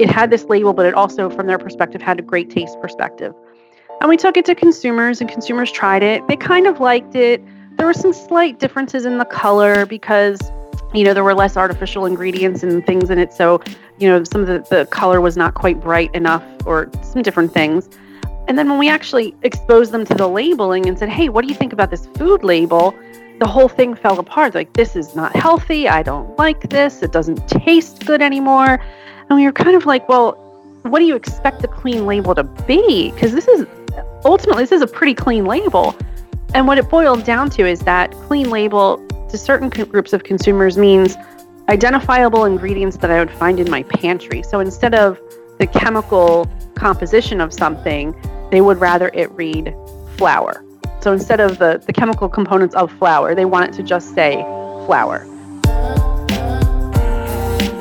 it had this label, but it also, from their perspective, had a great taste perspective. And we took it to consumers, and consumers tried it. They kind of liked it. There were some slight differences in the color because, you know, there were less artificial ingredients and things in it. So, you know, some of the, the color was not quite bright enough or some different things. And then when we actually exposed them to the labeling and said, hey, what do you think about this food label? The whole thing fell apart. Like, this is not healthy. I don't like this. It doesn't taste good anymore. And were kind of like, well, what do you expect the clean label to be? Because this is ultimately this is a pretty clean label. And what it boiled down to is that clean label to certain groups of consumers means identifiable ingredients that I would find in my pantry. So instead of the chemical composition of something, they would rather it read flour. So instead of the, the chemical components of flour, they want it to just say flour.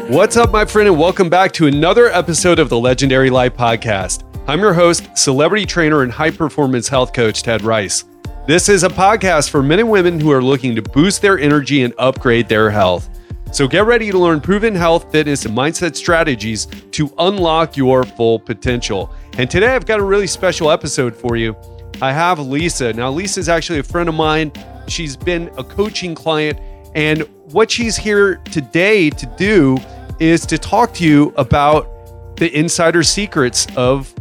What's up, my friend, and welcome back to another episode of the Legendary Life Podcast. I'm your host, celebrity trainer, and high performance health coach, Ted Ryce. This is a podcast for men and women who are looking to boost their energy and upgrade their health. So get ready to learn proven health, fitness, and mindset strategies to unlock your full potential. And today I've got a really special episode for you. I have Lisa. Now, Lisa is actually a friend of mine. She's been a coaching client, and what she's here today to do is to talk to you about the insider secrets of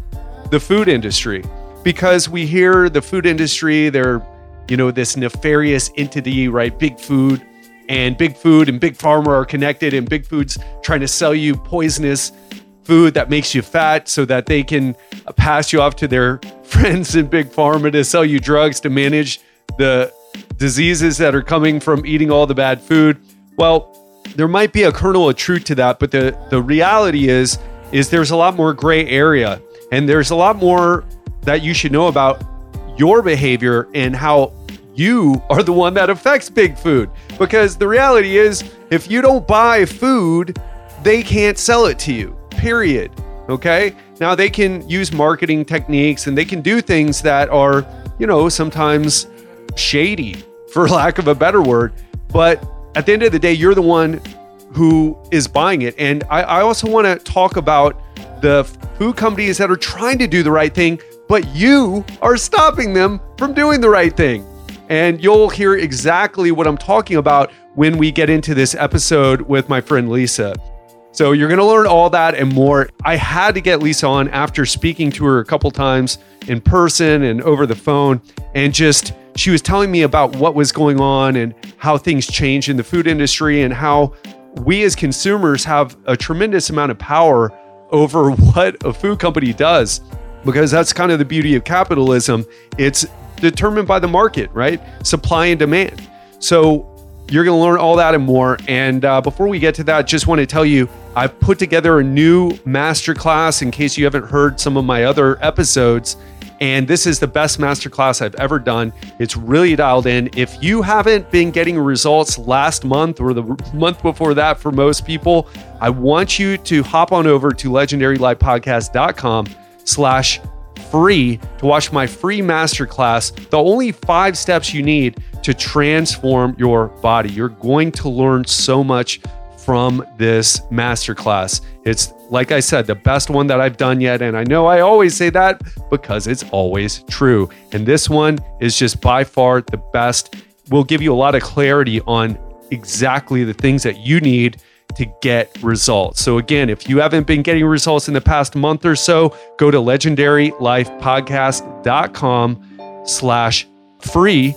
the food industry. Because we hear the food industry they're you know this nefarious entity right? Big food and big food and big pharma are connected and big food's trying to sell you poisonous food that makes you fat so that they can pass you off to their friends in big pharma to sell you drugs to manage the diseases that are coming from eating all the bad food. Well there might be a kernel of truth to that, but the the reality is is there's a lot more gray area and there's a lot more that you should know about your behavior and how you are the one that affects big food. Because the reality is if you don't buy food they can't sell it to you period okay? Now they can use marketing techniques and they can do things that are you know sometimes shady for lack of a better word but at the end of the day, you're the one who is buying it. And I, I also want to talk about the food companies that are trying to do the right thing, but you are stopping them from doing the right thing. And you'll hear exactly what I'm talking about when we get into this episode with my friend Lisa. So you're going to learn all that and more. I had to get Lisa on after speaking to her a couple times in person and over the phone and just she was telling me about what was going on and how things change in the food industry and how we as consumers have a tremendous amount of power over what a food company does because that's kind of the beauty of capitalism. It's determined by the market, right? Supply and demand. So you're going to learn all that and more. And uh, before we get to that, just want to tell you I've put together a new masterclass in case you haven't heard some of my other episodes. And this is the best masterclass I've ever done. It's really dialed in. If you haven't been getting results last month or the month before that for most people, I want you to hop on over to legendarylifepodcast.com slash free to watch my free masterclass. The only five steps you need to transform your body. You're going to learn so much from this masterclass. It's like I said, the best one that I've done yet. And I know I always say that because it's always true. And this one is just by far the best. Will give you a lot of clarity on exactly the things that you need to get results. So again, if you haven't been getting results in the past month or so, go to legendarylifepodcast.com slash free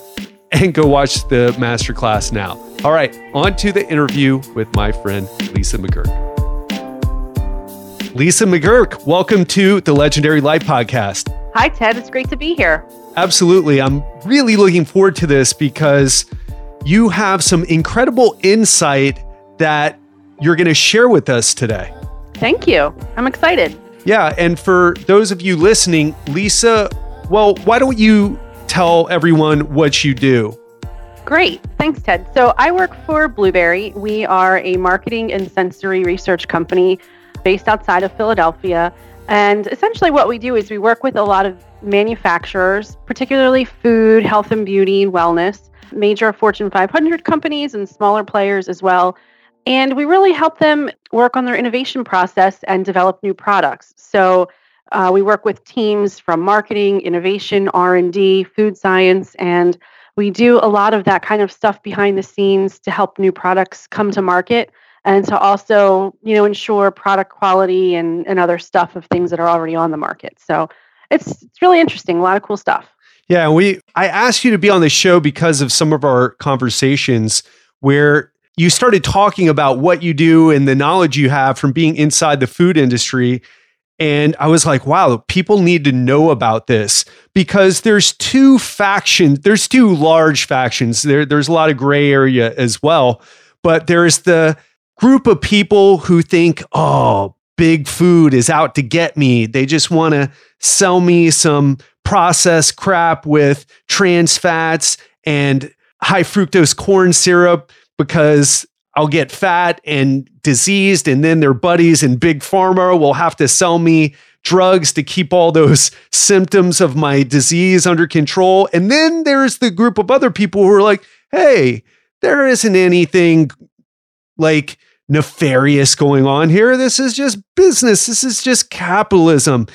and go watch the masterclass now. All right, on to the interview with my friend Lisa McGurk. Lisa McGurk, welcome to the Legendary Life Podcast. Hi, Ted. It's great to be here. Absolutely. I'm really looking forward to this because you have some incredible insight that you're going to share with us today. Thank you. I'm excited. Yeah. And for those of you listening, Lisa, well, why don't you tell everyone what you do? Great. Thanks, Ted. So I work for Blueberry. We are a marketing and sensory research company based outside of Philadelphia. And essentially, what we do is we work with a lot of manufacturers, particularly food, health and beauty, wellness, major Fortune 500 companies, and smaller players as well. And we really help them work on their innovation process and develop new products. So uh, we work with teams from marketing, innovation, R&D, food science, and we do a lot of that kind of stuff behind the scenes to help new products come to market and to also you know ensure product quality and, and other stuff of things that are already on the market. So it's it's really interesting a lot of cool stuff. Yeah we i asked you to be on the show because of some of our conversations where you started talking about what you do and the knowledge you have from being inside the food industry and I was like, wow, people need to know about this because there's two factions, there's two large factions. There, there's a lot of gray area as well. But there's the group of people who think, oh, big food is out to get me. They just want to sell me some processed crap with trans fats and high fructose corn syrup because I'll get fat and diseased, and then their buddies in Big Pharma will have to sell me drugs to keep all those symptoms of my disease under control. And then there's the group of other people who are like, hey, there isn't anything like nefarious going on here. This is just business, this is just capitalism.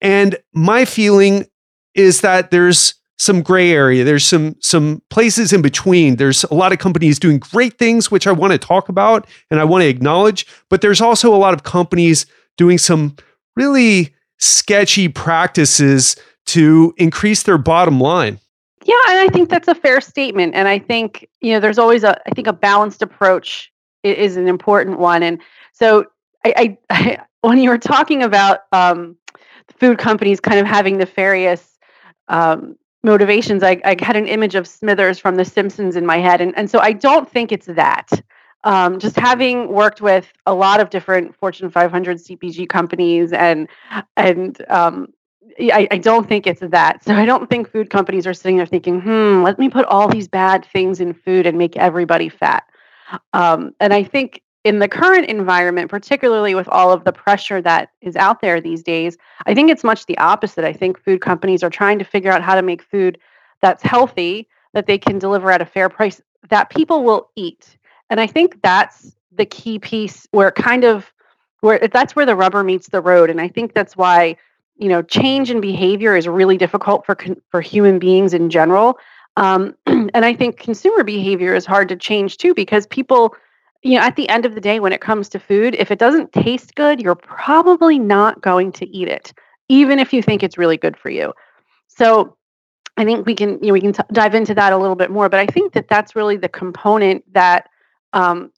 And my feeling is that there's some gray area. There's some some places in between. There's a lot of companies doing great things, which I want to talk about and I want to acknowledge. But there's also a lot of companies doing some really sketchy practices to increase their bottom line. Yeah, and I think that's a fair statement. And I think you know there's always a I think a balanced approach is an important one. And so I, I, I when you were talking about um, food companies kind of having nefarious um, motivations, I, I had an image of Smithers from The Simpsons in my head. And, and so I don't think it's that. Um, just having worked with a lot of different Fortune 500 CPG companies, and and um, I, I, don't think it's that. So I don't think food companies are sitting there thinking, "Hmm, let me put all these bad things in food and make everybody fat." Um, and I think in the current environment, particularly with all of the pressure that is out there these days, I think it's much the opposite. I think food companies are trying to figure out how to make food that's healthy, that they can deliver at a fair price, that people will eat. And I think that's the key piece where kind of where that's where the rubber meets the road. And I think that's why you know change in behavior is really difficult for for human beings in general. Um, and I think consumer behavior is hard to change too because people you know, at the end of the day, when it comes to food, if it doesn't taste good, you're probably not going to eat it, even if you think it's really good for you. So, I think we can, you know, we can t- dive into that a little bit more. But I think that that's really the component that um,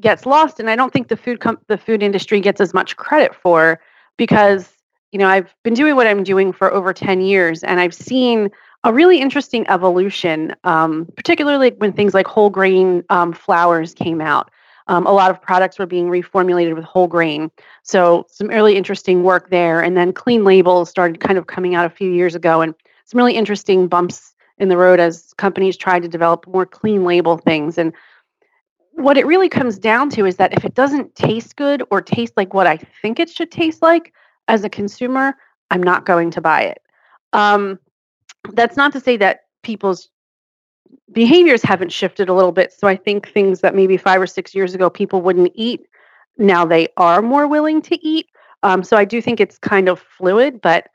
gets lost, and I don't think the food com- the food industry gets as much credit for because you know I've been doing what I'm doing for over ten years, and I've seen a really interesting evolution, um, particularly when things like whole grain um, flours came out um, a lot of products were being reformulated with whole grain. So some really interesting work there. And then clean labels started kind of coming out a few years ago, and some really interesting bumps in the road as companies tried to develop more clean label things. And what it really comes down to is that if it doesn't taste good or taste like what I think it should taste like as a consumer, I'm not going to buy it. Um, that's not to say that people's behaviors haven't shifted a little bit. So I think things that maybe five or six years ago people wouldn't eat, now they are more willing to eat. Um, so I do think it's kind of fluid, but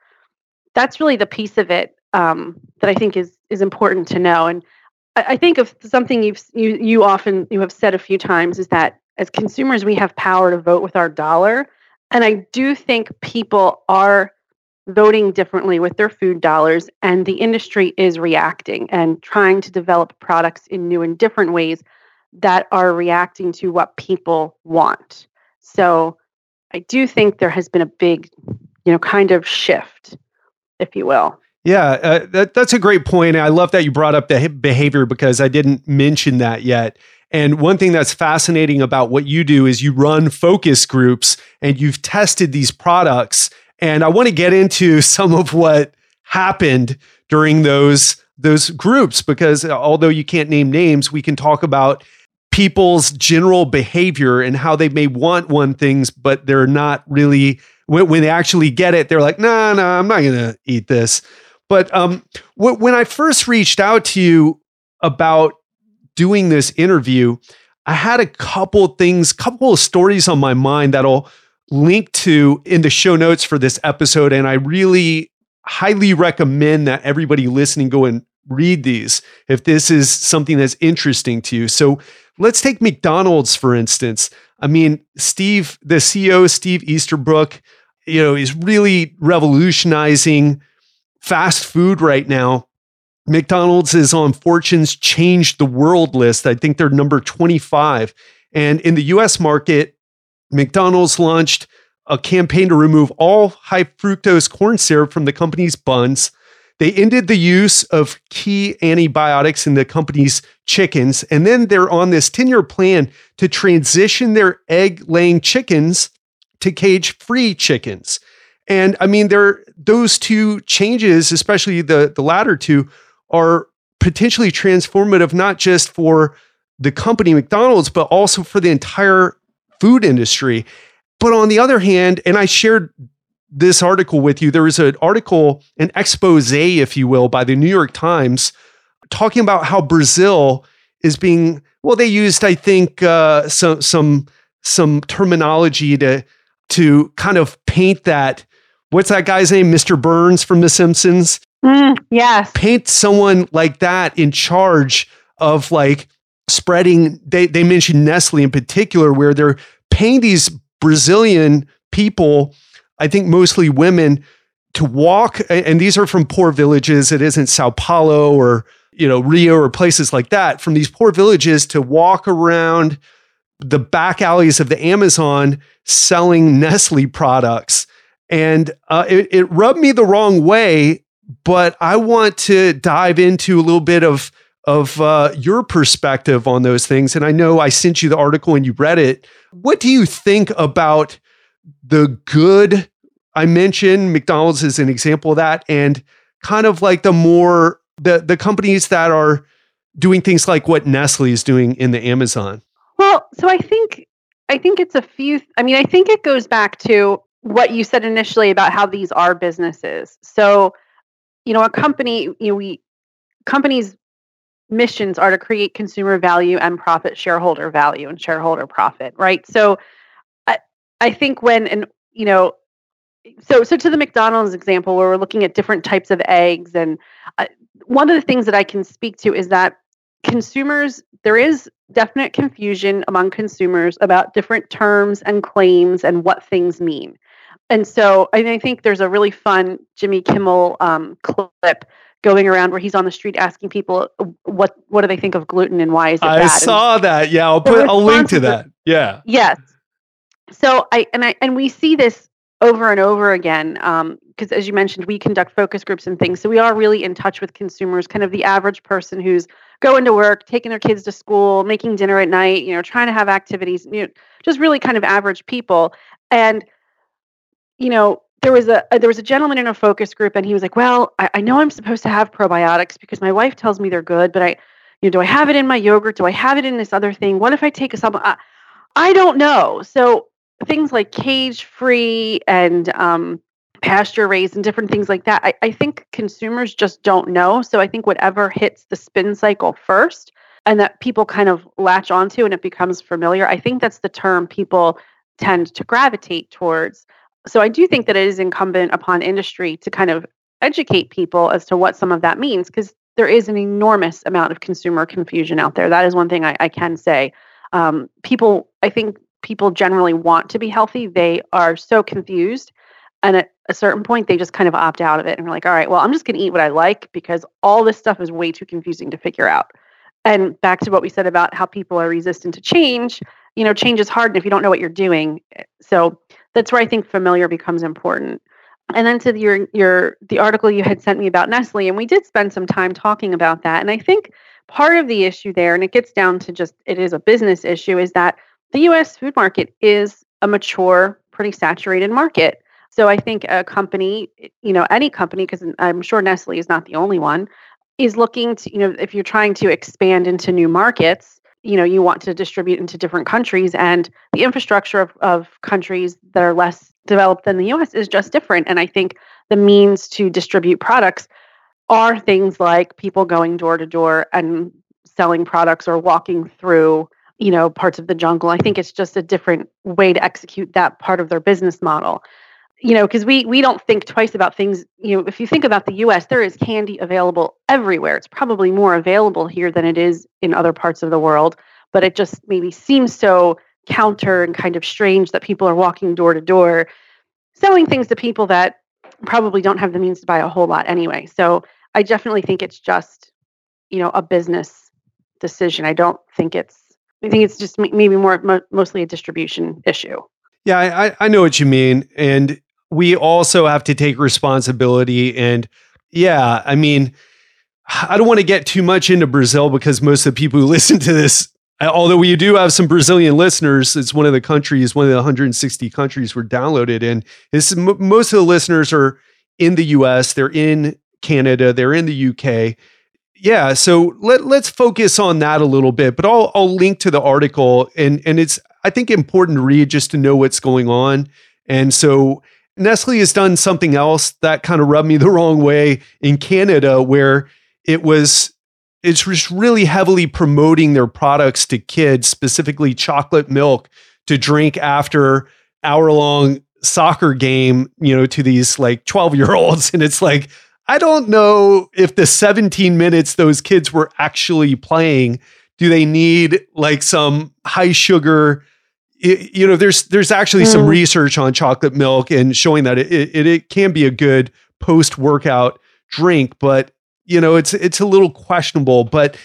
that's really the piece of it um, that I think is is important to know. And I, I think of something you've you you often you have said a few times is that as consumers we have power to vote with our dollar, and I do think people are voting differently with their food dollars, and the industry is reacting and trying to develop products in new and different ways that are reacting to what people want. So I do think there has been a big, you know, kind of shift, if you will. Yeah, uh, that, that's a great point. I love that you brought up the behavior because I didn't mention that yet. And one thing that's fascinating about what you do is you run focus groups and you've tested these products and I want to get into some of what happened during those those groups because although you can't name names, we can talk about people's general behavior and how they may want one things, but they're not really when, when they actually get it, they're like, nah, nah, I'm not gonna eat this. But um, when I first reached out to you about doing this interview, I had a couple things, couple of stories on my mind that'll link to in the show notes for this episode. And I really highly recommend that everybody listening go and read these if this is something that's interesting to you. So let's take McDonald's, for instance. I mean, Steve, the CEO, Steve Easterbrook, you know, is really revolutionizing fast food right now. McDonald's is on Fortune's Change the World list. I think they're number 25. And in the US market, McDonald's launched a campaign to remove all high fructose corn syrup from the company's buns. They ended the use of key antibiotics in the company's chickens. And then they're on this 10 year plan to transition their egg laying chickens to cage free chickens. And I mean, there those two changes, especially the, the latter two, are potentially transformative, not just for the company McDonald's, but also for the entire food industry. But on the other hand, and I shared this article with you, there was an article, an expose, if you will, by the New York Times talking about how Brazil is being, well, they used, I think, uh, some, some, some terminology to, to kind of paint that. What's that guy's name? Mr. Burns from The Simpsons. Mm, yes. Paint someone like that in charge of like spreading. They, they mentioned Nestle in particular, where they're paying these Brazilian people, I think mostly women, to walk. And these are from poor villages. It isn't Sao Paulo or you know Rio or places like that. From these poor villages to walk around the back alleys of the Amazon selling Nestle products. And uh, it, it rubbed me the wrong way but I want to dive into a little bit of of uh, your perspective on those things. And I know I sent you the article and you read it. What do you think about the good? I mentioned McDonald's is an example of that, and kind of like the more the the companies that are doing things like what Nestle is doing in the Amazon. Well, so I think I think it's a few. I mean, I think it goes back to what you said initially about how these are businesses. So you know, a company, you know, we companies missions are to create consumer value and profit shareholder value and shareholder profit, right? So I I think when and you know so so to the McDonald's example where we're looking at different types of eggs and uh, one of the things that I can speak to is that consumers there is definite confusion among consumers about different terms and claims and what things mean and so I, think there's a really fun Jimmy Kimmel um, clip going around where he's on the street asking people uh, what what do they think of gluten and why is it I bad? saw and that. Yeah, I'll put a link to that. Yeah. Yes. So I and I and we see this over and over again because um, as you mentioned we conduct focus groups and things so we are really in touch with consumers kind of the average person who's going to work taking their kids to school making dinner at night you know trying to have activities you know just really kind of average people and you know, there was a, a, there was a gentleman in a focus group, and he was like, "Well, I, I, know I'm supposed to have probiotics because my wife tells me they're good, but I, you know, do I have it in my yogurt? Do I have it in this other thing? What if I take a supplement? I, I don't know." So things like cage free and um, pasture raised and different things like that, I, I think consumers just don't know. So I think whatever hits the spin cycle first, and that people kind of latch onto, and it becomes familiar. I think that's the term people tend to gravitate towards so I do think that it is incumbent upon industry to kind of educate people as to what some of that means because there is an enormous amount of consumer confusion out there. That is one thing I, I can say. Um, people, I think people generally want to be healthy. They are so confused. And at a certain point, they just kind of opt out of it and are like, all right, well, I'm just going to eat what I like because all this stuff is way too confusing to figure out. And back to what we said about how people are resistant to change, you know, change is hard. And if you don't know what you're doing, eh, so that's where I think familiar becomes important. And then to your your the article you had sent me about Nestle, and we did spend some time talking about that. And I think part of the issue there, and it gets down to just it is a business issue, is that the U.S. food market is a mature, pretty saturated market. So I think a company, you know, any company, because I'm sure Nestle is not the only one, is looking to, you know, if you're trying to expand into new markets, you know you want to distribute into different countries and the infrastructure of, of countries that are less developed than the us is just different and i think the means to distribute products are things like people going door to door and selling products or walking through you know, parts of the jungle. I think it's just a different way to execute that part of their business model. You know, because we we don't think twice about things. You know, if you think about the U.S., there is candy available everywhere. It's probably more available here than it is in other parts of the world, but it just maybe seems so counter and kind of strange that people are walking door to door selling things to people that probably don't have the means to buy a whole lot anyway. So I definitely think it's just, you know, a business decision. I don't think it's I think it's just maybe more mostly a distribution issue. Yeah, I, I know what you mean. And we also have to take responsibility. And yeah, I mean, I don't want to get too much into Brazil because most of the people who listen to this, although we do have some Brazilian listeners, it's one of the countries, one of the 160 countries we're downloaded in. It's, most of the listeners are in the US, they're in Canada, they're in the UK yeah, so let let's focus on that a little bit, but I'll I'll link to the article and and it's I think important to read just to know what's going on. And so Nestle has done something else that kind of rubbed me the wrong way in Canada where it was it's just really heavily promoting their products to kids, specifically chocolate milk to drink after hour long soccer game, you know, to these like 12 year olds. And it's like, I don't know if the 17 minutes those kids were actually playing, do they need like some high sugar? You know, there's there's actually mm. some research on chocolate milk and showing that it, it, it can be a good post workout drink, but you know, it's it's a little questionable. But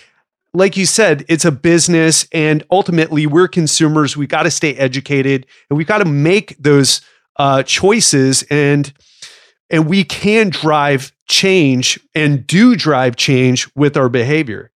like you said, it's a business, and ultimately, we're consumers. We got to stay educated, and we got to make those uh, choices. And and we can drive change and do drive change with our behavior.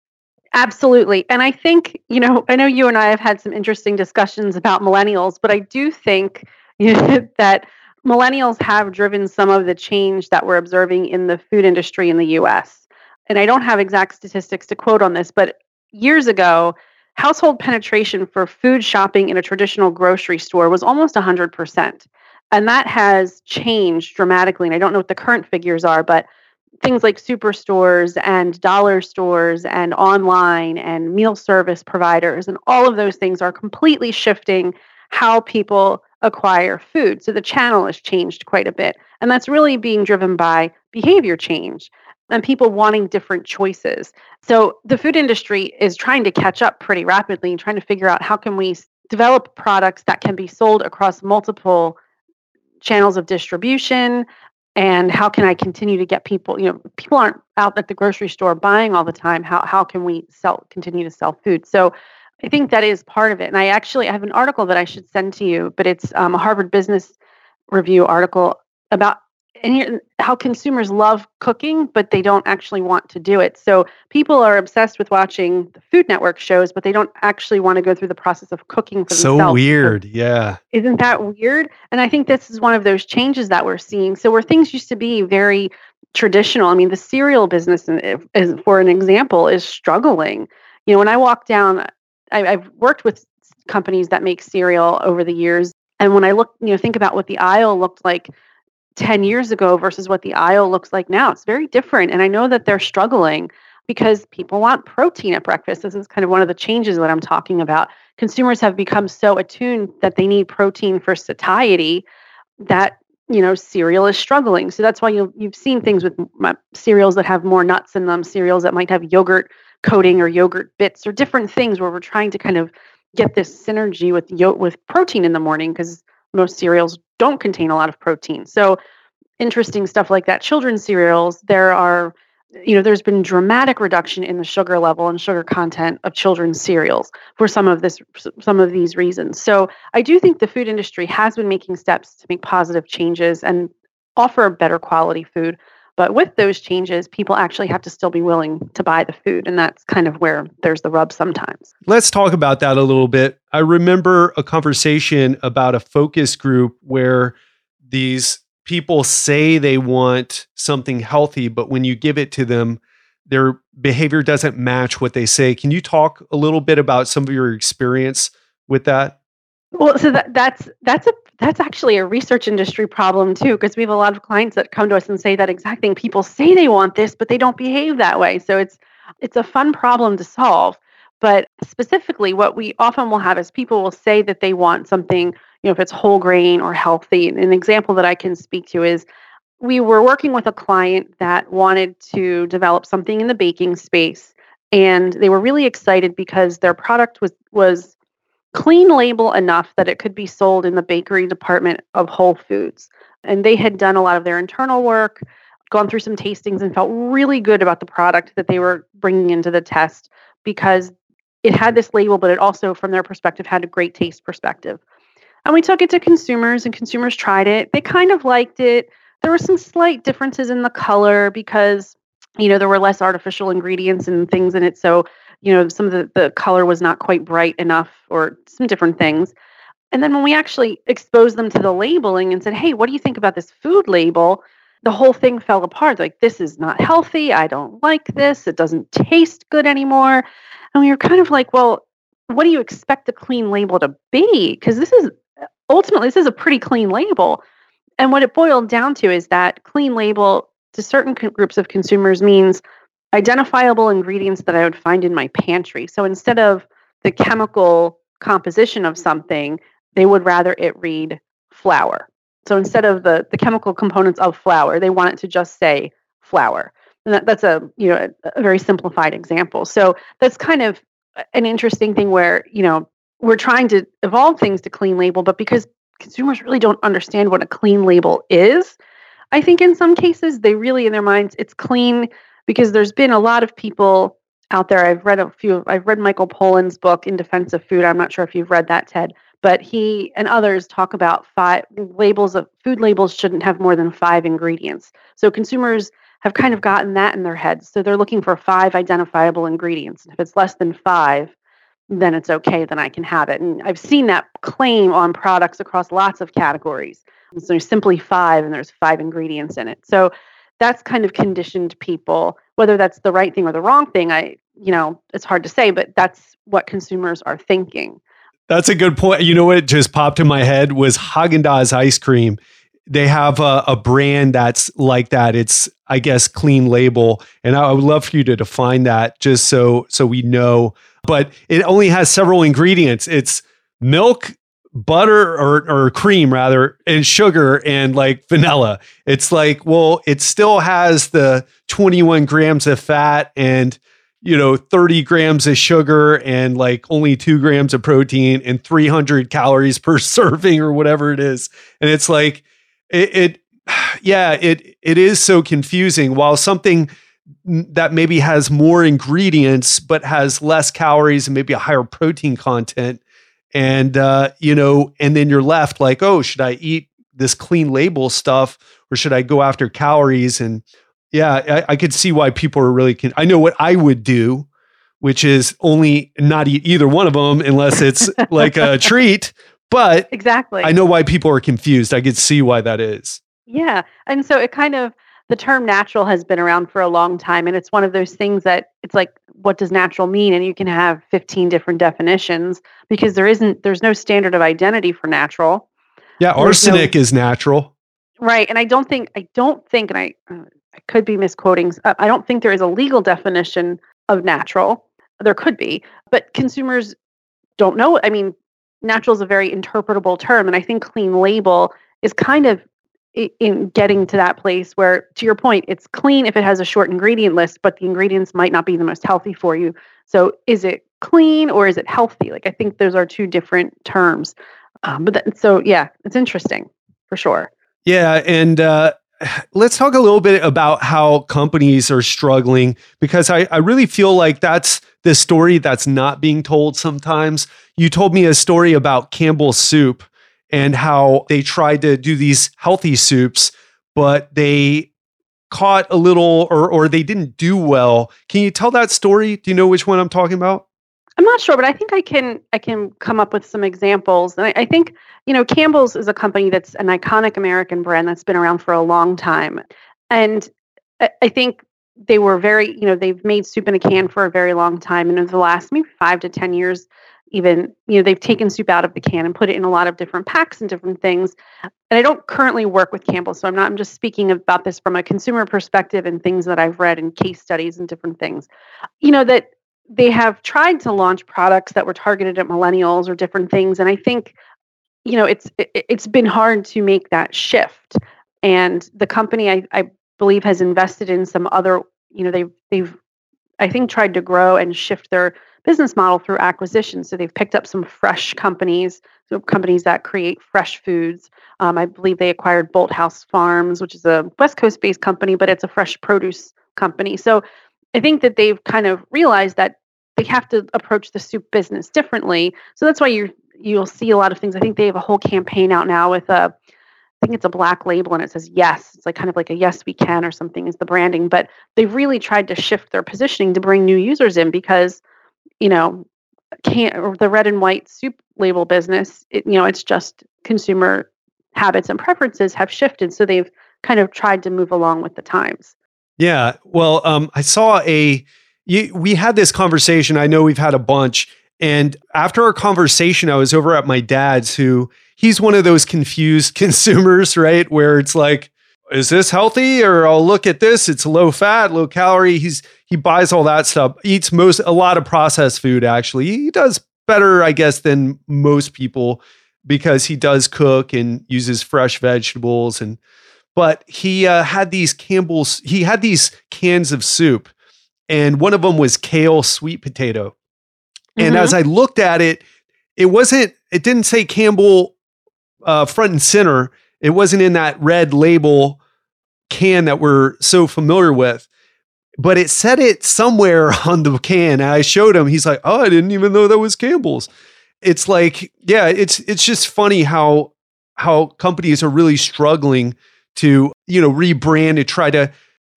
Absolutely. And I think, you know, I know you and I have had some interesting discussions about millennials, but I do think you know, that millennials have driven some of the change that we're observing in the food industry in the US. And I don't have exact statistics to quote on this, but years ago, household penetration for food shopping in a traditional grocery store was almost 100%. And that has changed dramatically. And I don't know what the current figures are, but things like superstores and dollar stores and online and meal service providers and all of those things are completely shifting how people acquire food. So the channel has changed quite a bit. And that's really being driven by behavior change and people wanting different choices. So the food industry is trying to catch up pretty rapidly and trying to figure out how can we develop products that can be sold across multiple channels of distribution and how can i continue to get people you know people aren't out at the grocery store buying all the time. How how can we sell continue to sell food? So i think that is part of it. And i actually I have an article that i should send to you but it's um, a harvard business review article about and here, how consumers love cooking, but they don't actually want to do it. So people are obsessed with watching the Food Network shows, but they don't actually want to go through the process of cooking for so themselves. So weird, yeah. Isn't that weird? And I think this is one of those changes that we're seeing. So where things used to be very traditional, I mean, the cereal business, is, for an example, is struggling. You know, when I walk down, I, I've worked with companies that make cereal over the years, and when I look, you know, think about what the aisle looked like 10 years ago versus what the aisle looks like now. It's very different. And I know that they're struggling because people want protein at breakfast. This is kind of one of the changes that I'm talking about. Consumers have become so attuned that they need protein for satiety that you know cereal is struggling. So that's why you you've seen things with cereals that have more nuts in them, cereals that might have yogurt coating or yogurt bits or different things where we're trying to kind of get this synergy with yo- with protein in the morning because most cereals don't contain a lot of protein. So interesting stuff like that. Children's cereals, there are you know there's been dramatic reduction in the sugar level and sugar content of children's cereals for some of this some of these reasons so i do think the food industry has been making steps to make positive changes and offer better quality food but with those changes people actually have to still be willing to buy the food and that's kind of where there's the rub sometimes let's talk about that a little bit i remember a conversation about a focus group where these people say they want something healthy, but when you give it to them, their behavior doesn't match what they say. Can you talk a little bit about some of your experience with that? Well, so that, that's that's a that's actually a research industry problem too, because we have a lot of clients that come to us and say that exact thing. People say they want this, but they don't behave that way. So it's it's a fun problem to solve. But specifically, what we often will have is people will say that they want something, you know, if it's whole grain or healthy. An example that I can speak to is we were working with a client that wanted to develop something in the baking space and they were really excited because their product was was clean label enough that it could be sold in the bakery department of Whole Foods. And they had done a lot of their internal work, gone through some tastings, and felt really good about the product that they were bringing into the test because it had this label, but it also, from their perspective, had a great taste perspective. And we took it to consumers, and consumers tried it. They kind of liked it. There were some slight differences in the color because, you know, there were less artificial ingredients and things in it. So you know, some of the, the color was not quite bright enough or some different things. And then when we actually exposed them to the labeling and said, hey, what do you think about this food label? The whole thing fell apart. Like, this is not healthy. I don't like this. It doesn't taste good anymore. And we were kind of like, well, what do you expect a clean label to be? Because this is ultimately, this is a pretty clean label. And what it boiled down to is that clean label to certain groups of consumers means identifiable ingredients that I would find in my pantry. So instead of the chemical composition of something, they would rather it read flour. So instead of the, the chemical components of flour, they want it to just say flour. And that, that's a you know a, a very simplified example. So that's kind of an interesting thing where you know we're trying to evolve things to clean label, but because consumers really don't understand what a clean label is, I think in some cases they really in their minds it's clean because there's been a lot of people out there. I've read a few. I've read Michael Pollan's book in defense of food. I'm not sure if you've read that, Ted, but he and others talk about five labels of food labels shouldn't have more than five ingredients. So consumers have kind of gotten that in their heads. So they're looking for five identifiable ingredients. If it's less than five, then it's okay. Then I can have it. And I've seen that claim on products across lots of categories. So there's simply five, and there's five ingredients in it. So that's kind of conditioned people whether that's the right thing or the wrong thing i you know it's hard to say but that's what consumers are thinking. That's a good point. You know what just popped in my head was Haagen-Dazs ice cream. They have a, a, brand that's like that. It's i guess clean label and I, I would love for you to define that just so so we know. But it only has several ingredients. It's milk butter or, or cream rather and sugar and like vanilla. It's like well it still has the 21 grams of fat and you know 30 grams of sugar and like only two grams of protein and 300 calories per serving or whatever it is. And it's like it, it yeah it it is so confusing. While something that maybe has more ingredients but has less calories and maybe a higher protein content and uh, you know, and then you're left like, oh, should I eat this clean label stuff or should I go after calories? And yeah, I, I could see why people are really. Con- I know what I would do, which is only not eat either one of them unless it's like a treat. But exactly, I know why people are confused. I could see why that is. Yeah, and so it kind of the term natural has been around for a long time and it's one of those things that it's like what does natural mean? And you can have 15 different definitions because there isn't there's no standard of identity for natural. Yeah arsenic no, is natural. Right and i don't think i don't think and i uh, i could be misquoting uh, i don't think there is a legal definition of natural. There could be but consumers don't know i mean natural is a very interpretable term and i think clean label is kind of in getting to that place where to your point it's clean if it has a short ingredient list but the ingredients might not be the most healthy for you. So is it clean or is it healthy? Like i think those are two different terms. Um, but that, so yeah it's interesting for sure. Yeah and uh, let's talk a little bit about how companies are struggling because I, I really feel like that's the story that's not being told sometimes. You told me a story about campbell's soup and how they tried to do these healthy soups, but they caught a little or or they didn't do well. Can you tell that story? Do you know which one I'm talking about? I'm not sure, but I think I can I can come up with some examples. And I, I think, you know, Campbell's is a company that's an iconic American brand that's been around for a long time. And I, I think they were very, you know, they've made soup in a can for a very long time. And in the last maybe five to 10 years, even you know they've taken soup out of the can and put it in a lot of different packs and different things. And i don't currently work with campbell so i'm not i'm just speaking about this from a consumer perspective and things that i've read and case studies and different things. You know that they have tried to launch products that were targeted at millennials or different things and i think you know it's it, it's been hard to make that shift. And the company I, I believe has invested in some other you know they've they've i think tried to grow and shift their business model through acquisition. So they've picked up some fresh companies so companies that create fresh foods. Um, i believe they acquired Bolthouse farms which is a west coast based company but it's a fresh produce company. So i think that they've kind of realized that they have to approach the soup business differently. So that's why you you'll see a lot of things. I think they have a whole campaign out now with a I think it's a black label and it says yes. It's like kind of like a yes we can or something is the branding, but they've really tried to shift their positioning to bring new users in because, you know, can't the red and white soup label business, it, you know, it's just consumer habits and preferences have shifted, so they've kind of tried to move along with the times. Yeah, well, um, I saw a. You, we had this conversation. I know we've had a bunch, and after our conversation, I was over at my dad's who he's one of those confused consumers, right? Where it's like, is this healthy? Or I'll look at this, it's low fat, low calorie. He's he buys all that stuff, eats most a lot of processed food actually. He does better, I guess, than most people because he does cook and uses fresh vegetables and but he uh, had these Campbell's he had these cans of soup and one of them was kale sweet potato. And mm-hmm. as I looked at it, it wasn't it didn't say Campbell uh, front and center. It wasn't in that red label can that we're so familiar with, but it said it somewhere on the can. And I showed him. He's like, "Oh, I didn't even know that was Campbell's." It's like, yeah, it's it's just funny how how companies are really struggling to you know rebrand and try to,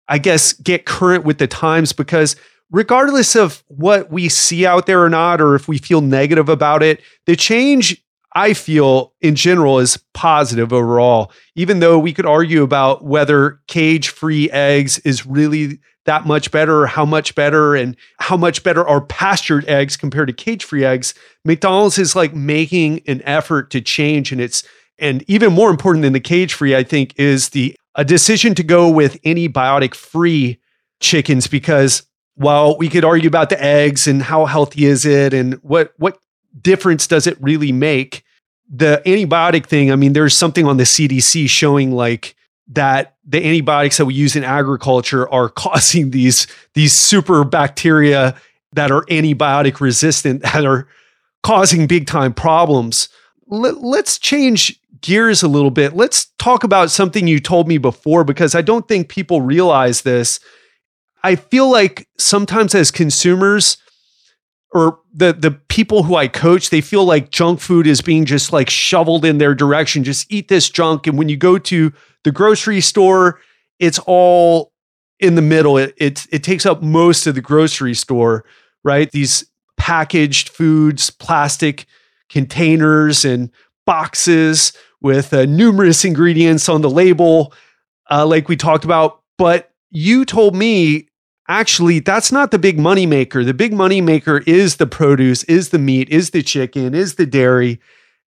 I guess, get current with the times because regardless of what we see out there or not, or if we feel negative about it, the change I feel in general is positive overall, even though we could argue about whether cage free eggs is really that much better, how much better, and how much better are pastured eggs compared to cage free eggs. McDonald's is like making an effort to change, and it's and even more important than the cage free, I think, is the a decision to go with antibiotic free chickens because while we could argue about the eggs and how healthy is it and what what difference does it really make? The antibiotic thing, I mean, there's something on the CDC showing like that the antibiotics that we use in agriculture are causing these these super bacteria that are antibiotic resistant that are causing big time problems. Let, let's change gears a little bit. Let's talk about something you told me before because I don't think people realize this. I feel like sometimes as consumers, or the the people who I coach, they feel like junk food is being just like shoveled in their direction. Just eat this junk. And when you go to the grocery store, it's all in the middle. It it, it takes up most of the grocery store, right? These packaged foods, plastic containers and boxes with uh, numerous ingredients on the label, uh, like we talked about. But you told me actually that's not the big money maker. The big money maker is the produce, is the meat, is the chicken, is the dairy.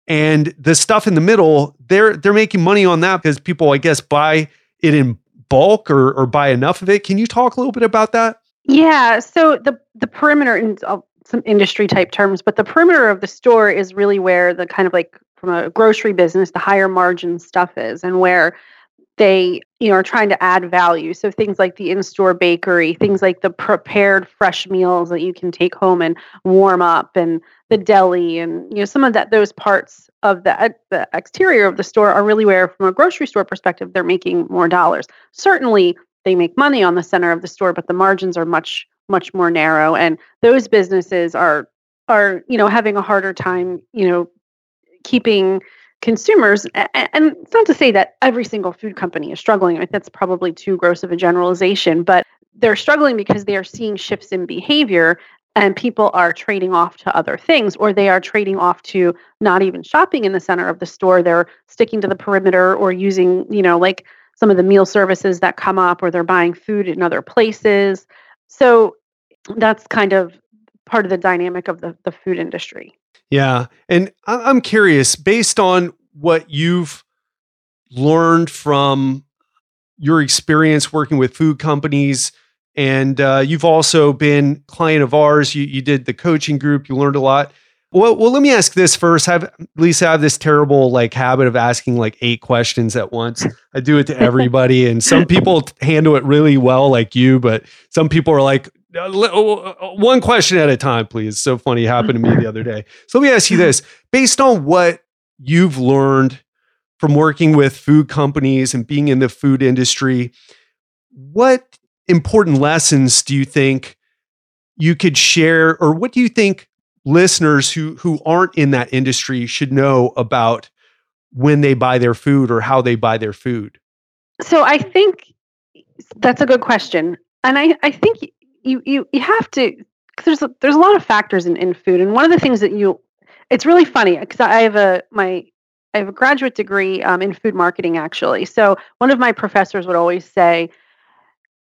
And the stuff in the middle, they're they're making money on that because people, I guess, buy it in bulk or or buy enough of it. Can you talk a little bit about that? Yeah. So the the perimeter in uh, some industry type terms, but the perimeter of the store is really where the kind of like from a grocery business, the higher margin stuff is, and where they you know are trying to add value. So things like the in-store bakery things like the prepared fresh meals that you can take home and warm up and the deli and you know some of that those parts of the, uh, the exterior of the store are really where from a grocery store perspective they're making more dollars. Certainly they make money on the center of the store but the margins are much much more narrow and those businesses are are you know having a harder time you know keeping consumers and it's not to say that every single food company is struggling I that's probably too gross of a generalization but they're struggling because they are seeing shifts in behavior and people are trading off to other things or they are trading off to not even shopping in the center of the store. They're sticking to the perimeter or using you know like some of the meal services that come up or they're buying food in other places. So that's kind of part of the dynamic of the, the food industry yeah. And I'm curious, based on what you've learned from your experience working with food companies, and uh, you've also been client of ours. You, you did the coaching group. You learned a lot. Well, well, let me ask this first. Have Lisa I have this terrible like habit of asking like eight questions at once. I do it to everybody, and some people handle it really well, like you, but some people are like, Uh, uh, uh, one question at a time, please. So funny. It happened to me the other day. So let me ask you this based on what you've learned from working with food companies and being in the food industry, what important lessons do you think you could share, or what do you think listeners who, who aren't in that industry should know about when they buy their food or how they buy their food? So I think that's a good question. And I, I think you you you have to there's a, there's a lot of factors in, in food and one of the things that you it's really funny because I have a my I have a graduate degree um, in food marketing actually. So one of my professors would always say,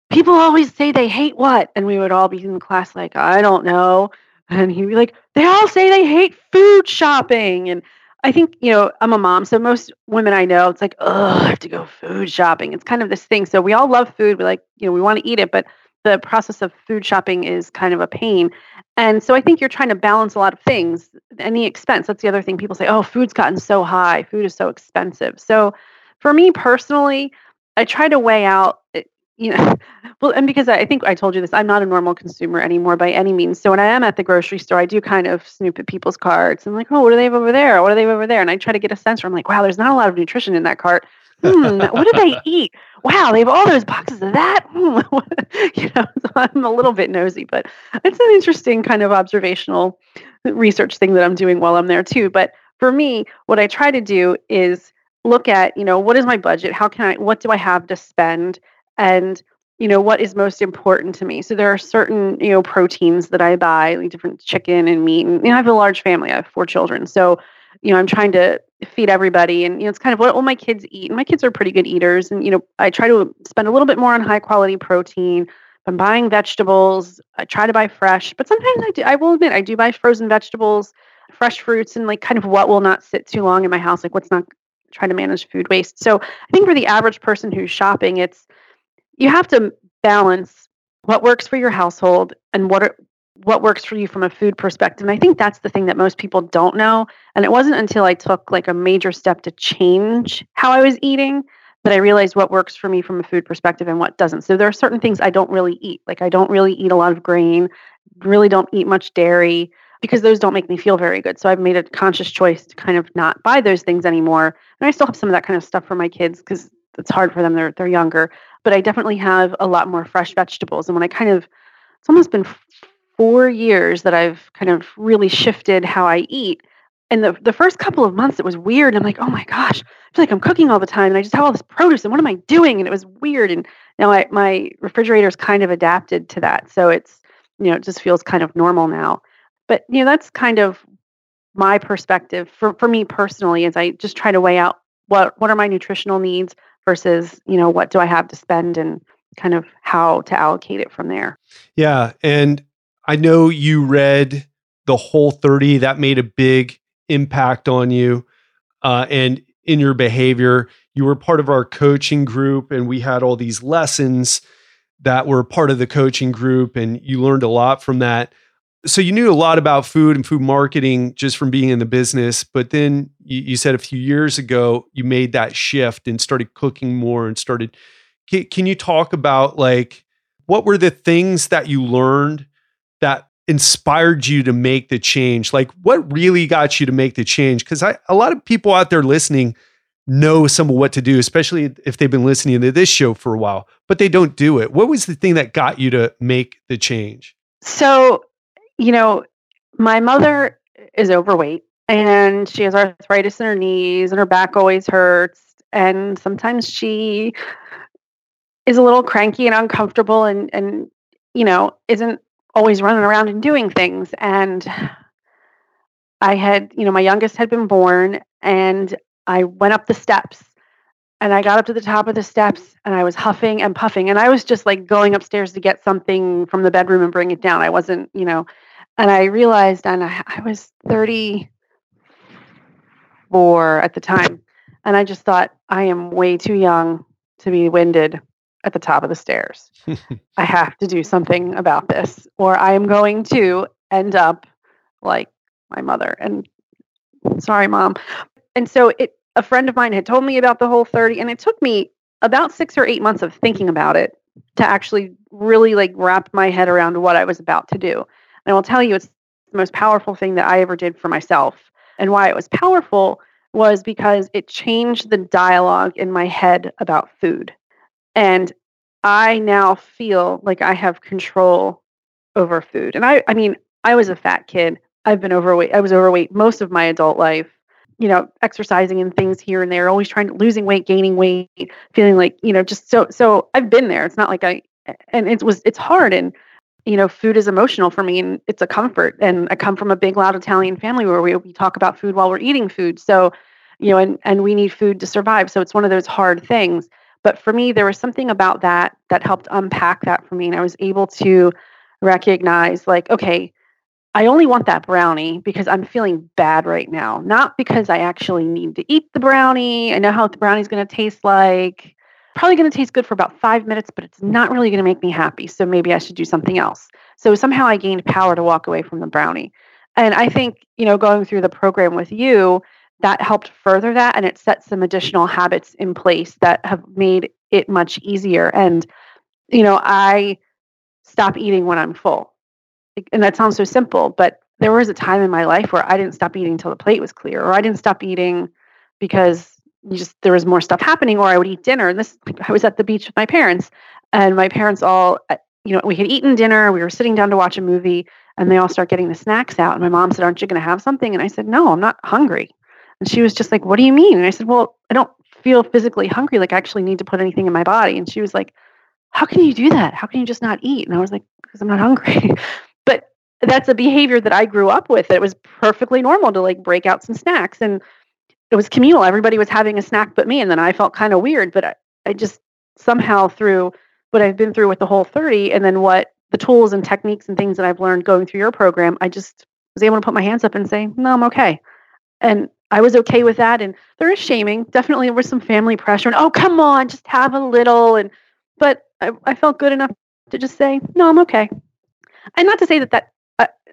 "People always say they hate what," and we would all be in class like, "I don't know," and he'd be like, "They all say they hate food shopping," and I think you know I'm a mom, so most women I know, it's like, "Oh, I have to go food shopping." It's kind of this thing. So we all love food. We like, you know, we want to eat it, but the process of food shopping is kind of a pain. And so I think you're trying to balance a lot of things. Any expense, that's the other thing. People say, oh, food's gotten so high, food is so expensive. So for me personally, I try to weigh out, eh, you know, well, and because I think I told you this, I'm not a normal consumer anymore by any means. So when I am at the grocery store, I do kind of snoop at people's carts and like, oh, what do they have over there? What do they have over there? And I try to get a sense where I'm like, wow, there's not a lot of nutrition in that cart hmm, what do they eat? Wow, they have all those boxes of that. Hmm, you know, so I'm a little bit nosy, but it's an interesting kind of observational research thing that I'm doing while I'm there too. But for me, what I try to do is look at, you know, what is my budget? How can I, what do I have to spend? And, you know, what is most important to me? So there are certain, you know, proteins that I buy, like different chicken and meat. And you know, I have a large family, I have four children. So, you know, I'm trying to feed everybody and you know it's kind of what will my kids eat? And my kids are pretty good eaters and you know i try to spend a little bit more on high quality protein. I'm buying vegetables i try to buy fresh but sometimes i do i will admit i do buy frozen vegetables fresh fruits and like kind of what will not sit too long in my house like what's not trying to manage food waste. So i think for the average person who's shopping it's you have to balance what works for your household and what are, what works for you from a food perspective. And I think that's the thing that most people don't know. And it wasn't until I took like a major step to change how I was eating that I realized what works for me from a food perspective and what doesn't. So there are certain things I don't really eat. Like I don't really eat a lot of grain, really don't eat much dairy because those don't make me feel very good. So I've made a conscious choice to kind of not buy those things anymore. And I still have some of that kind of stuff for my kids because it's hard for them. They're they're younger. But I definitely have a lot more fresh vegetables. And when I kind of it's almost been four years that I've kind of really shifted how I eat. And the, the first couple of months, it was weird. I'm like, oh my gosh, I feel like I'm cooking all the time and I just have all this produce and what am I doing? And it was weird. And now I, my refrigerator's kind of adapted to that. So it's, you know, it just feels kind of normal now. But, you know, that's kind of my perspective for, for me personally is I just try to weigh out what, what are my nutritional needs versus, you know, what do I have to spend and kind of how to allocate it from there. Yeah. And I know you read the Whole30. That made a big impact on you uh, and in your behavior. You were part of our coaching group, and we had all these lessons that were part of the coaching group, and you learned a lot from that. So you knew a lot about food and food marketing just from being in the business, but then you, you said a few years ago you made that shift and started cooking more and started. Can, can you talk about like what were the things that you learned that inspired you to make the change? Like, what really got you to make the change? Because a lot of people out there listening know some of what to do, especially if they've been listening to this show for a while, but they don't do it. What was the thing that got you to make the change? So, you know, my mother is overweight and she has arthritis in her knees and her back always hurts. And sometimes she is a little cranky and uncomfortable and, and, you know, isn't always running around and doing things. And I had, you know, my youngest had been born and I went up the steps and I got up to the top of the steps and I was huffing and puffing. And I was just like going upstairs to get something from the bedroom and bring it down. I wasn't, you know, and I realized, and I, I was 34 at the time. And I just thought, I am way too young to be winded at the top of the stairs. I have to do something about this, or I am going to end up like my mother. And sorry, mom. And so it a friend of mine had told me about the Whole30, and it took me about six or eight months of thinking about it to actually really like wrap my head around what I was about to do. And I will tell you, it's the most powerful thing that I ever did for myself. And why it was powerful was because it changed the dialogue in my head about food. And I now feel like I have control over food. And I, I mean, I was a fat kid. I've been overweight. I was overweight most of my adult life. You know, exercising and things here and there, always trying to losing weight, gaining weight, feeling like, you know, just so so I've been there. It's not like I and it was it's hard and you know, food is emotional for me and it's a comfort. And I come from a big, loud Italian family where we, we talk about food while we're eating food. So, you know, and, and we need food to survive. So it's one of those hard things. But for me, there was something about that that helped unpack that for me. And I was able to recognize, like, okay, I only want that brownie because I'm feeling bad right now, not because I actually need to eat the brownie. I know how the brownie's going to taste like probably going to taste good for about five minutes, but it's not really going to make me happy. So maybe I should do something else. So somehow I gained power to walk away from the brownie. And I think, you know, going through the program with you, that helped further that and it set some additional habits in place that have made it much easier. And, you know, I stop eating when I'm full. And that sounds so simple, but there was a time in my life where I didn't stop eating until the plate was clear, or I didn't stop eating because you just there was more stuff happening or i would eat dinner and this i was at the beach with my parents and my parents all uh, you know we had eaten dinner we were sitting down to watch a movie and they all start getting the snacks out and my mom said aren't you going to have something and i said no i'm not hungry and she was just like what do you mean? And i said well i don't feel physically hungry. Like i actually need to put anything in my body. And she was like how can you do that? How can you just not eat? And i was like because i'm not hungry. But that's a behavior that i grew up with it was perfectly normal to like break out some snacks. And it was communal. Everybody was having a snack but me. And then I felt kind of weird, but I, I just somehow through what I've been through with the Whole30 and then what the tools and techniques and things that I've learned going through your program, I just was able to put my hands up and say, no, I'm okay. And I was okay with that. And there is shaming. Definitely there was some family pressure and, oh, come on, just have a little. And, but I, I felt good enough to just say, no, I'm okay. And not to say that that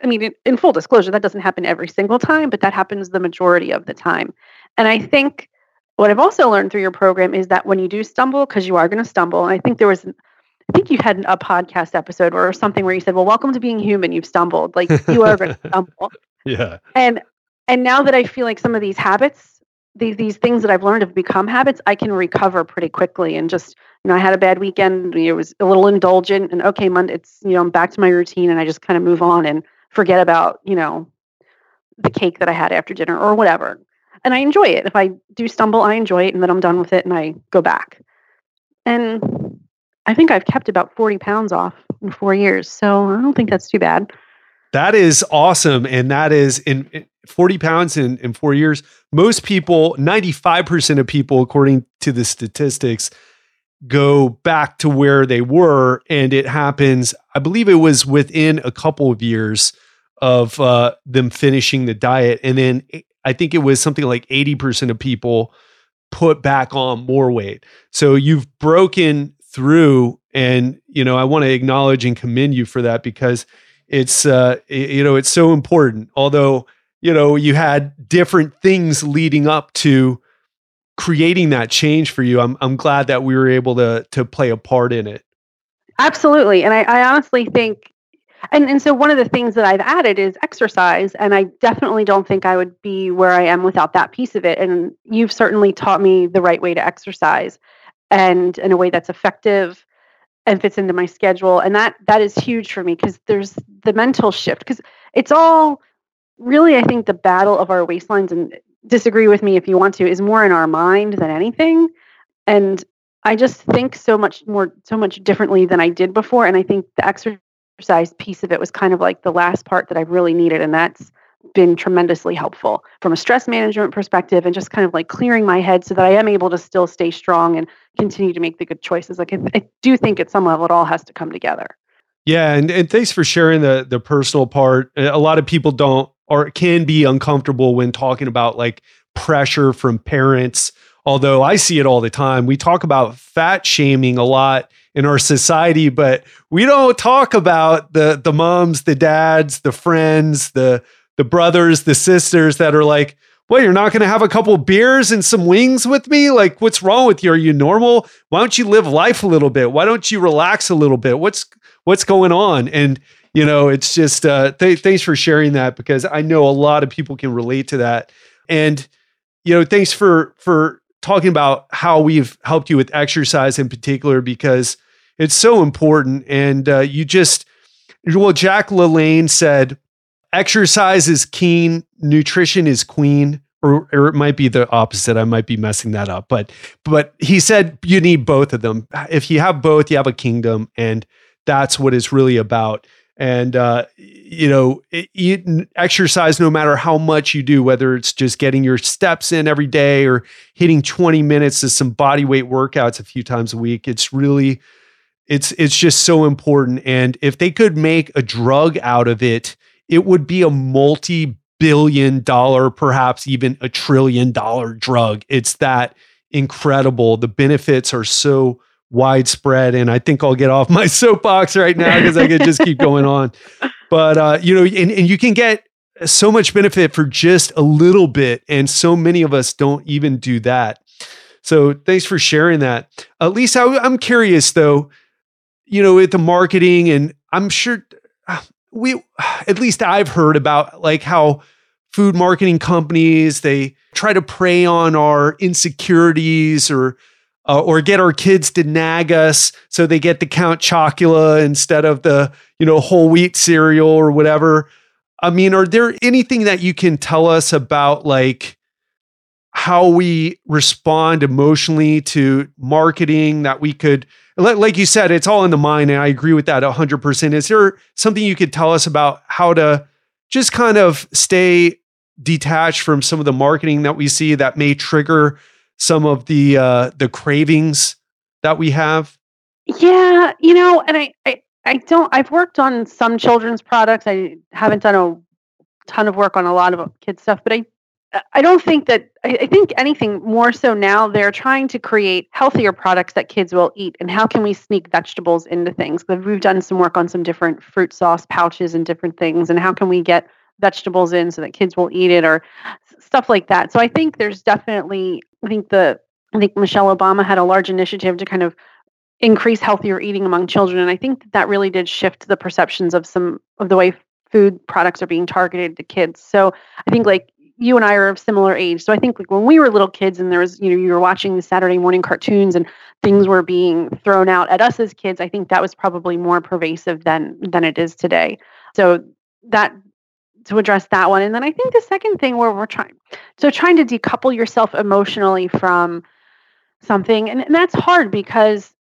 I mean, in, in, full disclosure, that doesn't happen every single time, but that happens the majority of the time. And I think what I've also learned through your program is that when you do stumble, because you are going to stumble, and I think there was, I think you had a podcast episode or something where you said, "Well, welcome to being human. You've stumbled. Like you are going to stumble." Yeah. And and now that I feel like some of these habits, these these things that I've learned have become habits, I can recover pretty quickly and just you know I had a bad weekend. It was a little indulgent, and okay, Monday, it's you know I'm back to my routine, and I just kind of move on and forget about, you know, the cake that I had after dinner or whatever. And I enjoy it. If I do stumble, I enjoy it and then I'm done with it and I go back. And I think I've kept about 40 pounds off in four years. So I don't think that's too bad. That is awesome. And that is in, in 40 pounds in, in four years. Most people, 95% of people, according to the statistics, go back to where they were. And it happens, I believe it was within a couple of years of uh, them finishing the diet. And then I think it was something like 80% of people put back on more weight. So you've broken through and you know I want to acknowledge and commend you for that because it's uh you know it's so important although you know you had different things leading up to creating that change for you I'm I'm glad that we were able to to play a part in it. Absolutely. And I, I honestly think and and so one of the things that I've added is exercise and I definitely don't think I would be where I am without that piece of it and you've certainly taught me the right way to exercise and in a way that's effective and fits into my schedule and that that is huge for me because there's the mental shift because it's all really I think the battle of our waistlines and disagree with me if you want to is more in our mind than anything and I just think so much more so much differently than I did before and I think the exercise piece of it was kind of like the last part that I really needed. And that's been tremendously helpful from a stress management perspective and just kind of like clearing my head so that I am able to still stay strong and continue to make the good choices. Like I, do think at some level it all has to come together. Yeah, and, and thanks for sharing the the personal part. A lot of people don't or can be uncomfortable when talking about like pressure from parents although I see it all the time. We talk about fat shaming a lot in our society, but we don't talk about the the moms, the dads, the friends, the the brothers, the sisters that are like, "Well, you're not going to have a couple beers and some wings with me? Like, what's wrong with you? Are you normal? Why don't you live life a little bit? Why don't you relax a little bit? What's what's going on?" And you know, it's just uh, th- thanks for sharing that because I know a lot of people can relate to that. And you know, thanks for for talking about how we've helped you with exercise in particular because it's so important. And uh, you just, well, Jack LaLanne said, exercise is keen, nutrition is queen. Or, or it might be the opposite. I might be messing that up, but but he said you need both of them. If you have both, you have a kingdom, and that's what it's really about and uh, you know eat exercise no matter how much you do whether it's just getting your steps in every day or hitting 20 minutes of some body weight workouts a few times a week it's really it's it's just so important and if they could make a drug out of it it would be a multi billion dollar perhaps even a trillion dollar drug it's that incredible the benefits are so widespread. And I think I'll get off my soapbox right now because I could just keep going on. But uh, you know, and, and you can get so much benefit for just a little bit, and so many of us don't even do that. So thanks for sharing that. Uh, Lisa, I'm curious though. You know, with the marketing, and I'm sure uh, we, at least I've heard about like how food marketing companies they try to prey on our insecurities or uh, or get our kids to nag us so they get the Count Chocula instead of the you know whole wheat cereal or whatever. I mean, are there anything that you can tell us about like how we respond emotionally to marketing that we could like you said it's all in the mind and I agree with that 100%. Is there something you could tell us about how to just kind of stay detached from some of the marketing that we see that may trigger some of the uh, the cravings that we have? Yeah, you know, and I, I I don't. I've worked on some children's products. I haven't done a ton of work on a lot of kids stuff, but I I don't think that I think anything more so now they're trying to create healthier products that kids will eat and how can we sneak vegetables into things we've done some work on some different fruit sauce pouches and different things and how can we get vegetables in so that kids will eat it or stuff like that so i think there's definitely I think the I think Michelle Obama had a large initiative to kind of increase healthier eating among children, and I think that, that really did shift the perceptions of some of the way food products are being targeted to kids. So I think like you and I are of similar age. So I think like when we were little kids and there was, you know, you were watching the Saturday morning cartoons and things were being thrown out at us as kids, I think that was probably more pervasive than than it is today. So that to address that one. And then I think the second thing where we're trying so trying to decouple yourself emotionally from something and, and that's hard because